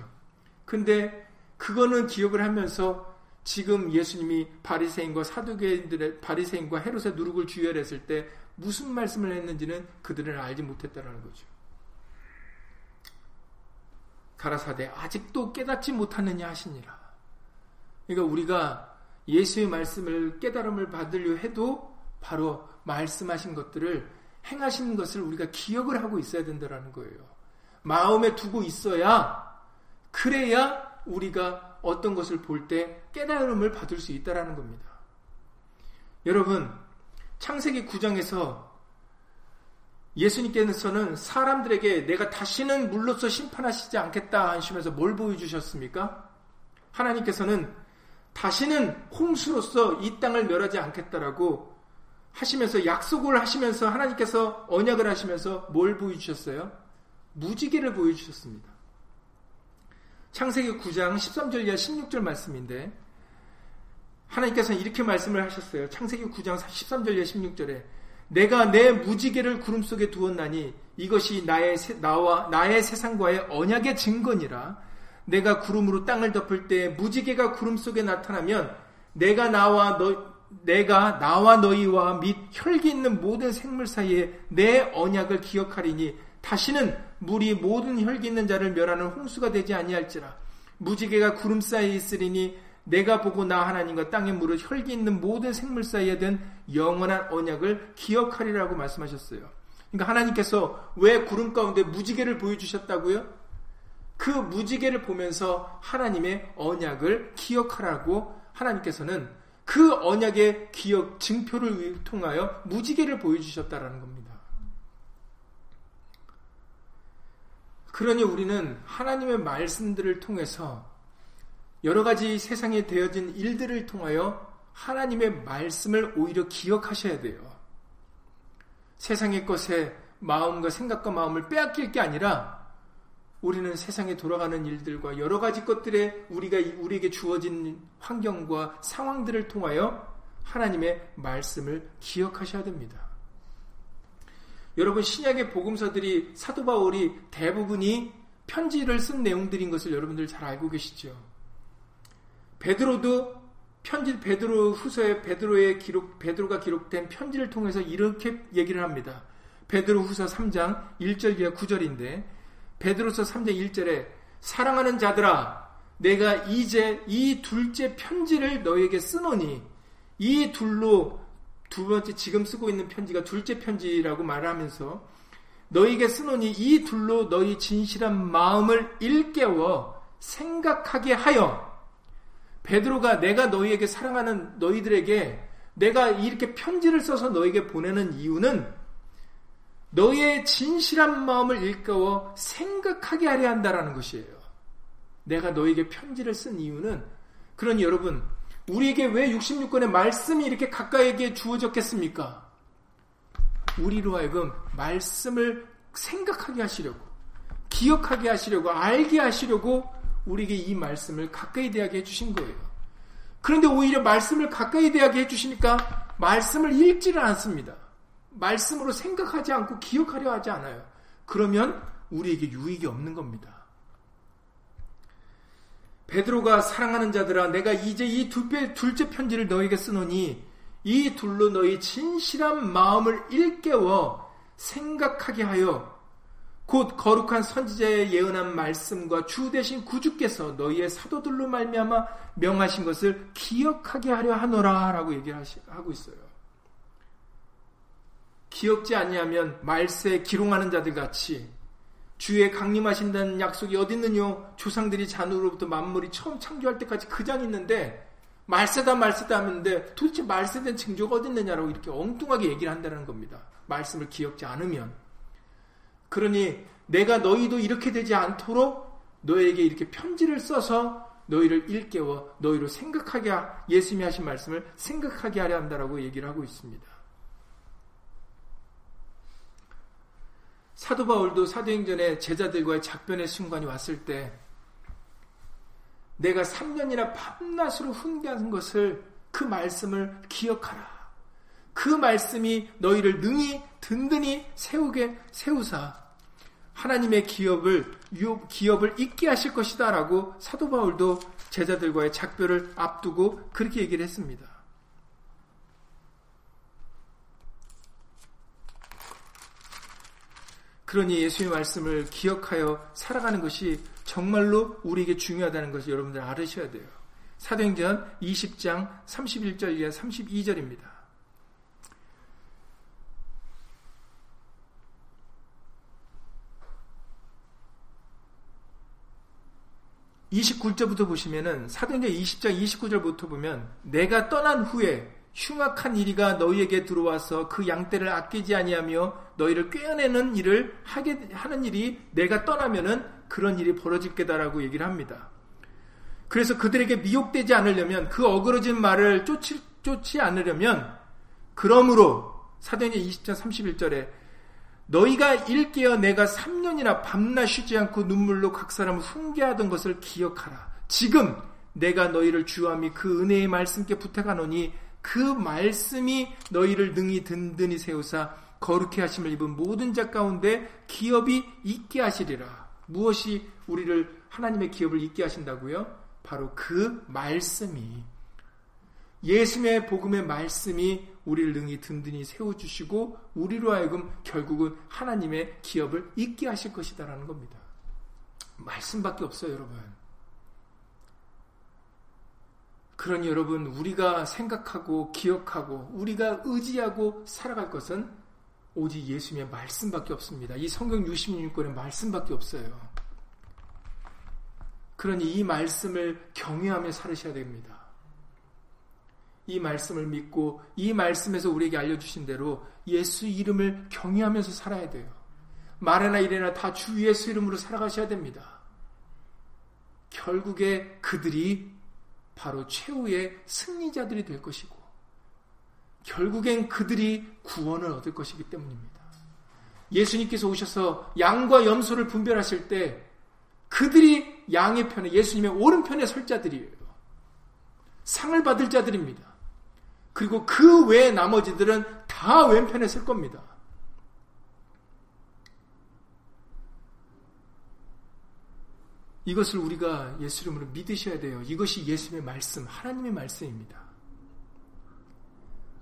Speaker 1: 근데 그거는 기억을 하면서 지금 예수님이 바리새인과 사두개인들의 바리새인과 헤롯의 누룩을 주혈했을 때 무슨 말씀을 했는지는 그들은 알지 못했다라는 거죠. 가라사대 아직도 깨닫지 못하느냐 하시니라. 그러니까 우리가 예수의 말씀을 깨달음을 받으려 해도 바로 말씀하신 것들을 행하시는 것을 우리가 기억을 하고 있어야 된다는 거예요. 마음에 두고 있어야 그래야 우리가 어떤 것을 볼 때 깨달음을 받을 수 있다라는 겁니다. 여러분, 창세기 9장에서 예수님께서는 사람들에게 내가 다시는 물로서 심판하시지 않겠다 하시면서 뭘 보여주셨습니까? 하나님께서는 다시는 홍수로서 이 땅을 멸하지 않겠다라고 하시면서 약속을 하시면서 하나님께서 언약을 하시면서 뭘 보여주셨어요? 무지개를 보여주셨습니다. 창세기 9장 13절 이하 16절 말씀인데 하나님께서는 이렇게 말씀을 하셨어요. 창세기 9장 13절 이하 16절에 내가 내 무지개를 구름 속에 두었나니 이것이 나의 나와 나의 세상과의 언약의 증거니라. 내가 구름으로 땅을 덮을 때 무지개가 구름 속에 나타나면 내가 나와 너 내가 나와 너희와 및 혈기 있는 모든 생물 사이에 내 언약을 기억하리니 다시는 물이 모든 혈기 있는 자를 멸하는 홍수가 되지 아니할지라 무지개가 구름 사이에 있으리니 내가 보고 나 하나님과 땅의 물을 혈기 있는 모든 생물 사이에 든 영원한 언약을 기억하리라고 말씀하셨어요. 그러니까 하나님께서 왜 구름 가운데 무지개를 보여주셨다고요? 그 무지개를 보면서 하나님의 언약을 기억하라고 하나님께서는 그 언약의 기억 증표를 통하여 무지개를 보여주셨다라는 겁니다. 그러니 우리는 하나님의 말씀들을 통해서 여러 가지 세상에 되어진 일들을 통하여 하나님의 말씀을 오히려 기억하셔야 돼요. 세상의 것에 마음과 생각과 마음을 빼앗길 게 아니라 우리는 세상에 돌아가는 일들과 여러 가지 것들에 우리가 우리에게 주어진 환경과 상황들을 통하여 하나님의 말씀을 기억하셔야 됩니다. 여러분 신약의 복음서들이 사도 바울이 대부분이 편지를 쓴 내용들인 것을 여러분들 잘 알고 계시죠. 베드로도 편지 베드로 후서에 베드로의 기록 베드로가 기록된 편지를 통해서 이렇게 얘기를 합니다. 베드로 후서 3장 1절 이하 9절인데 베드로서 3장 1절에 사랑하는 자들아 내가 이제 이 둘째 편지를 너에게 쓰노니 이 둘로 두 번째 지금 쓰고 있는 편지가 둘째 편지라고 말하면서 너에게 쓰노니 이 둘로 너희 진실한 마음을 일깨워 생각하게 하여 베드로가 내가 너희에게 사랑하는 너희들에게 내가 이렇게 편지를 써서 너에게 보내는 이유는 너의 진실한 마음을 일깨워 생각하게 하려 한다라는 것이에요. 내가 너에게 편지를 쓴 이유는 그러니 여러분 우리에게 왜 66권의 말씀이 이렇게 가까이에 주어졌겠습니까? 우리로 하여금 말씀을 생각하게 하시려고, 기억하게 하시려고, 알게 하시려고 우리에게 이 말씀을 가까이 대하게 해주신 거예요. 그런데 오히려 말씀을 가까이 대하게 해주시니까 말씀을 읽지를 않습니다. 말씀으로 생각하지 않고 기억하려 하지 않아요. 그러면 우리에게 유익이 없는 겁니다. 베드로가 사랑하는 자들아 내가 이제 이 둘째, 둘째 편지를 너에게 쓰노니 이 둘로 너희 진실한 마음을 일깨워 생각하게 하여 곧 거룩한 선지자의 예언한 말씀과 주 대신 구주께서 너희의 사도들로 말미암아 명하신 것을 기억하게 하려 하노라라고 얘기를 하고 있어요. 기억지 아니하면 말세에 기롱하는 자들 같이 주의 강림하신다는 약속이 어디 있느뇨? 조상들이 잔으로부터 만물이 처음 창조할 때까지 그장 있는데 말세다 말세다 하는데 도대체 말세된 징조가 어디 있느냐라고 이렇게 엉뚱하게 얘기를 한다는 겁니다. 말씀을 기억지 않으면. 그러니 내가 너희도 이렇게 되지 않도록 너에게 이렇게 편지를 써서 너희를 일깨워 너희로 생각하게 예수님이 하신 말씀을 생각하게 하려 한다라고 얘기를 하고 있습니다. 사도 바울도 사도행전에 제자들과의 작변의 순간이 왔을 때 내가 3년이나 밤낮으로 훈계한 것을 그 말씀을 기억하라. 그 말씀이 너희를 능히 든든히 세우게 세우사 하나님의 기업을 기업을 잊게 하실 것이다라고 사도 바울도 제자들과의 작별을 앞두고 그렇게 얘기를 했습니다. 그러니 예수의 말씀을 기억하여 살아가는 것이 정말로 우리에게 중요하다는 것을 여러분들 알으셔야 돼요. 사도행전 20장 31절 이하 32절입니다. 29절부터 보시면은 사도행전 20장 29절부터 보면 내가 떠난 후에 흉악한 이리가 너희에게 들어와서 그 양떼를 아끼지 아니하며 너희를 꿰어내는 일을 하게 하는 일이 내가 떠나면은 그런 일이 벌어질 게다라고 얘기를 합니다. 그래서 그들에게 미혹되지 않으려면 그 어그러진 말을 쫓지, 쫓지 않으려면 그러므로 사도행전 20장 31절에 너희가 일깨어 내가 3년이나 밤낮 쉬지 않고 눈물로 각 사람을 훈계하던 것을 기억하라. 지금 내가 너희를 주함이 그 은혜의 말씀께 부탁하노니 그 말씀이 너희를 능히 든든히 세우사 거룩해 하심을 입은 모든 자 가운데 기업이 있게 하시리라. 무엇이 우리를 하나님의 기업을 있게 하신다고요? 바로 그 말씀이 예수님의 복음의 말씀이 우리를 능히 든든히 세워주시고 우리로 하여금 결국은 하나님의 기업을 잊게 하실 것이다라는 겁니다. 말씀밖에 없어요, 여러분. 그러니 여러분, 우리가 생각하고 기억하고 우리가 의지하고 살아갈 것은 오직 예수님의 말씀밖에 없습니다. 이 성경 66권의 말씀밖에 없어요. 그러니 이 말씀을 경외하며 살으셔야 됩니다. 이 말씀을 믿고 이 말씀에서 우리에게 알려주신 대로 예수 이름을 경외하면서 살아야 돼요. 말이나 이래나 다 주 예수 이름으로 살아가셔야 됩니다. 결국에 그들이 바로 최후의 승리자들이 될 것이고 결국엔 그들이 구원을 얻을 것이기 때문입니다. 예수님께서 오셔서 양과 염소를 분별하실 때 그들이 양의 편에 예수님의 오른편에 설 자들이에요. 상을 받을 자들입니다. 그리고 그 외 나머지들은 다 왼편에 설 겁니다. 이것을 우리가 예수 이름으로 믿으셔야 돼요. 이것이 예수님의 말씀, 하나님의 말씀입니다.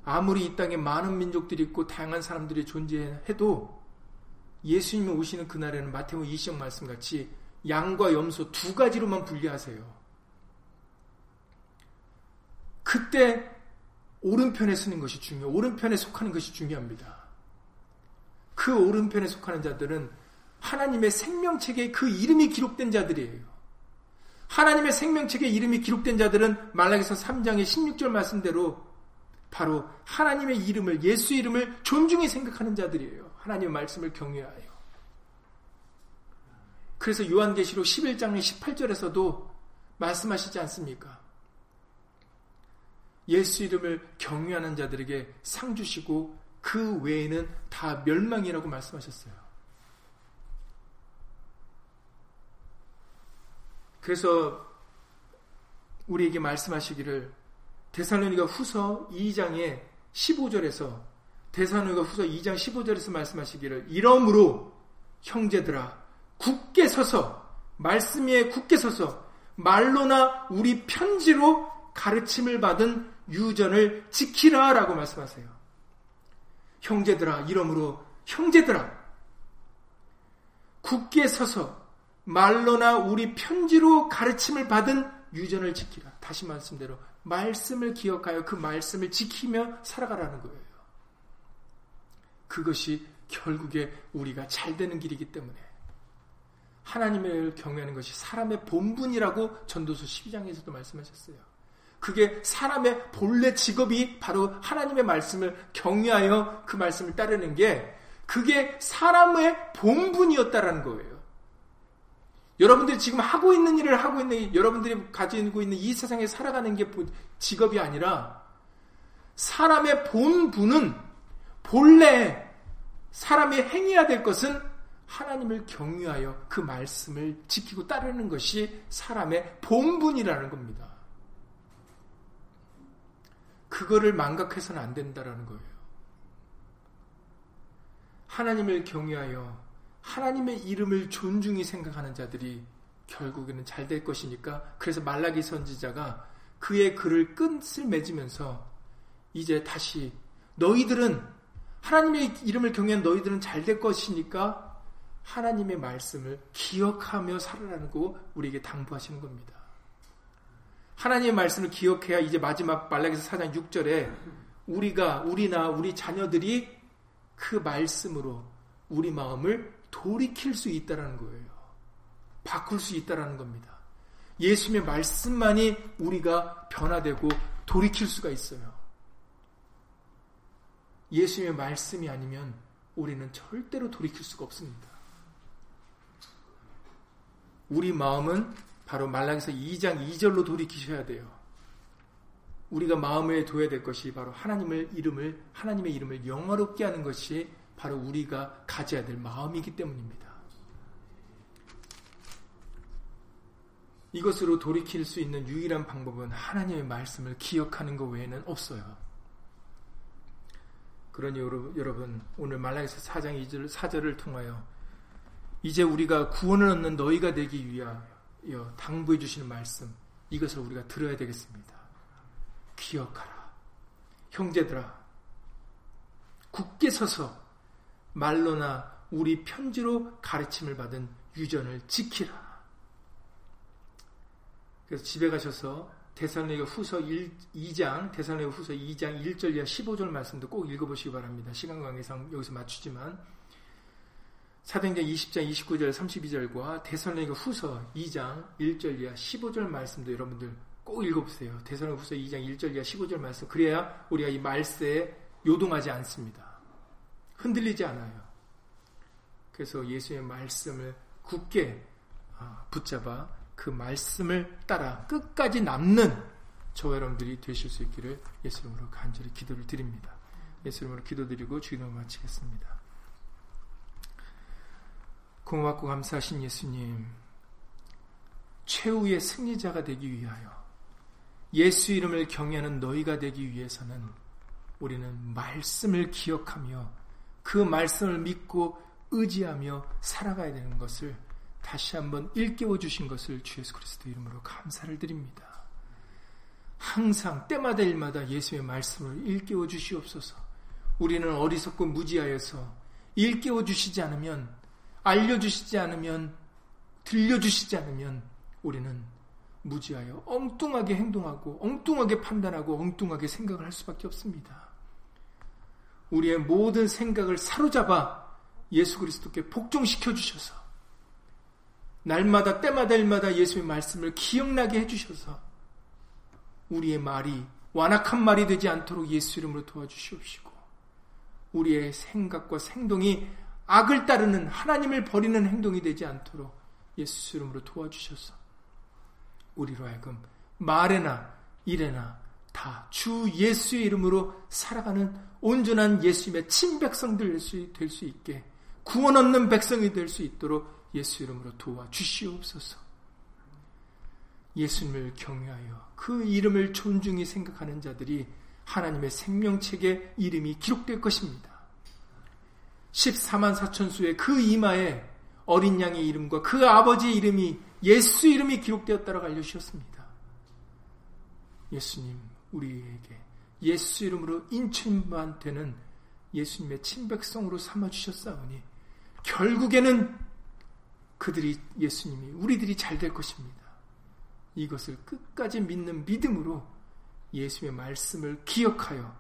Speaker 1: 아무리 이 땅에 많은 민족들이 있고 다양한 사람들이 존재해도 예수님이 오시는 그날에는 마태복 20장 말씀같이 양과 염소 두 가지로만 분리하세요. 그때 오른편에 서는 것이 중요, 오른편에 속하는 것이 중요합니다. 그 오른편에 속하는 자들은 하나님의 생명책에 그 이름이 기록된 자들이에요. 하나님의 생명책에 이름이 기록된 자들은 말라기서 3장의 16절 말씀대로 바로 하나님의 이름을 예수 이름을 존중히 생각하는 자들이에요. 하나님의 말씀을 경외하여. 그래서 요한계시록 11장의 18절에서도 말씀하시지 않습니까? 예수 이름을 경외하는 자들에게 상 주시고 그 외에는 다 멸망이라고 말씀하셨어요. 그래서 우리에게 말씀하시기를 대사로니가 후서 2장의 15절에서 대사로니가 후서 2장 15절에서 말씀하시기를 이러므로 형제들아 굳게 서서 말씀 위에 굳게 서서 말로나 우리 편지로 가르침을 받은 유전을 지키라 라고 말씀하세요. 형제들아, 이러므로 형제들아, 굳게 서서 말로나 우리 편지로 가르침을 받은 유전을 지키라. 다시 말씀대로 말씀을 기억하여 그 말씀을 지키며 살아가라는 거예요. 그것이 결국에 우리가 잘 되는 길이기 때문에 하나님을 경외하는 것이 사람의 본분이라고 전도서 12장에서도 말씀하셨어요. 그게 사람의 본래 직업이 바로 하나님의 말씀을 경외하여 그 말씀을 따르는 게 그게 사람의 본분이었다라는 거예요. 여러분들이 지금 하고 있는 일을 하고 있는 여러분들이 가지고 있는 이 세상에 살아가는 게 직업이 아니라 사람의 본분은 본래 사람이 행해야 될 것은 하나님을 경유하여 그 말씀을 지키고 따르는 것이 사람의 본분이라는 겁니다. 그거를 망각해서는 안 된다라는 거예요. 하나님을 경외하여 하나님의 이름을 존중히 생각하는 자들이 결국에는 잘 될 것이니까 그래서 말라기 선지자가 그의 글을 끝을 맺으면서 이제 다시 너희들은 하나님의 이름을 경외한 너희들은 잘 될 것이니까 하나님의 말씀을 기억하며 살아라는 거 우리에게 당부하시는 겁니다. 하나님의 말씀을 기억해야 이제 마지막 말라기서 4장 6절에 우리가 우리나 우리 자녀들이 그 말씀으로 우리 마음을 돌이킬 수 있다라는 거예요. 바꿀 수 있다라는 겁니다. 예수님의 말씀만이 우리가 변화되고 돌이킬 수가 있어요. 예수님의 말씀이 아니면 우리는 절대로 돌이킬 수가 없습니다. 우리 마음은 바로 말랑에서 2장 2절로 돌이키셔야 돼요. 우리가 마음에 둬야 될 것이 바로 하나님의 이름을 하나님의 이름을 영화롭게 하는 것이 바로 우리가 가져야 될 마음이기 때문입니다. 이것으로 돌이킬 수 있는 유일한 방법은 하나님의 말씀을 기억하는 것 외에는 없어요. 그러니 여러분 오늘 말라기서 4장 2절 4절을 통하여 이제 우리가 구원을 얻는 너희가 되기 위하여 당부해 주시는 말씀 이것을 우리가 들어야 되겠습니다. 기억하라. 형제들아 굳게 서서 말로나 우리 편지로 가르침을 받은 유전을 지키라. 그래서 집에 가셔서 대살로니가 후서 1, 2장, 대살로니가 후서 2장 1절 이하 15절 말씀도 꼭 읽어보시기 바랍니다. 시간 관계상 여기서 맞추지만 사도행전 20장 29절 32절과 대살로니가 후서 2장 1절 이하 15절 말씀도 여러분들 꼭 읽어보세요. 대살로니가 후서 2장 1절 이하 15절 말씀 그래야 우리가 이 말세에 요동하지 않습니다. 흔들리지 않아요. 그래서 예수의 말씀을 굳게 아, 붙잡아 그 말씀을 따라 끝까지 남는 저 여러분들이 되실 수 있기를 예수 이름으로 간절히 기도를 드립니다. 예수 이름으로 기도드리고 주기도 마치겠습니다. 고맙고 감사하신 예수님, 최후의 승리자가 되기 위하여 예수 이름을 경외하는 너희가 되기 위해서는 우리는 말씀을 기억하며 그 말씀을 믿고 의지하며 살아가야 되는 것을 다시 한번 일깨워 주신 것을 주 예수 그리스도 이름으로 감사를 드립니다. 항상 때마다 일마다 예수의 말씀을 일깨워 주시옵소서. 우리는 어리석고 무지하여서 일깨워 주시지 않으면 알려주시지 않으면, 들려주시지 않으면 우리는 무지하여 엉뚱하게 행동하고, 엉뚱하게 판단하고, 엉뚱하게 생각을 할 수밖에 없습니다. 우리의 모든 생각을 사로잡아 예수 그리스도께 복종시켜 주셔서, 날마다 때마다 일마다 예수의 말씀을 기억나게 해주셔서, 우리의 말이 완악한 말이 되지 않도록 예수 이름으로 도와주시옵시고, 우리의 생각과 행동이 악을 따르는 하나님을 버리는 행동이 되지 않도록 예수 이름으로 도와주셔서 우리로 하여금 말에나 일에나 다 주 예수의 이름으로 살아가는 온전한 예수님의 친백성들 될 수 있게 구원 얻는 백성이 될 수 있도록 예수 이름으로 도와주시옵소서. 예수님을 경외하여 그 이름을 존중히 생각하는 자들이 하나님의 생명책에 이름이 기록될 것입니다. 14만 4천 수의 그 이마에 어린 양의 이름과 그 아버지의 이름이 예수 이름이 기록되었다고 알려주셨습니다. 예수님, 우리에게 예수 이름으로 인침만 되는 예수님의 친백성으로 삼아주셨사오니 결국에는 그들이 예수님이 우리들이 잘 될 것입니다. 이것을 끝까지 믿는 믿음으로 예수의 말씀을 기억하여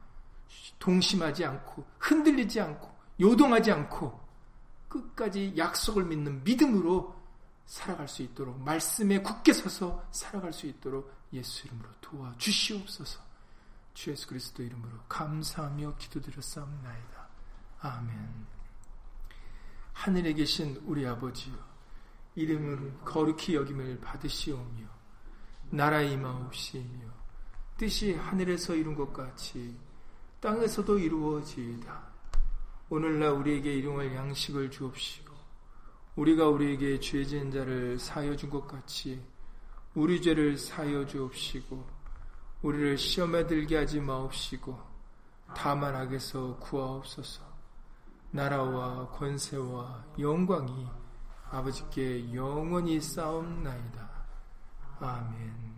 Speaker 1: 동심하지 않고 흔들리지 않고 요동하지 않고 끝까지 약속을 믿는 믿음으로 살아갈 수 있도록 말씀에 굳게 서서 살아갈 수 있도록 예수 이름으로 도와주시옵소서. 주 예수 그리스도 이름으로 감사하며 기도드렸사옵나이다. 아멘. 하늘에 계신 우리 아버지요 이름을 거룩히 여김을 받으시오며 나라 임하옵시며 뜻이 하늘에서 이룬 것 같이 땅에서도 이루어지이다. 오늘날 우리에게 일용할 양식을 주옵시고 우리가 우리에게 죄 지은 자를 사여 준 것 같이 우리 죄를 사여 주옵시고 우리를 시험에 들게 하지 마옵시고 다만 악에서 구하옵소서 나라와 권세와 영광이 아버지께 영원히 싸움나이다. 아멘.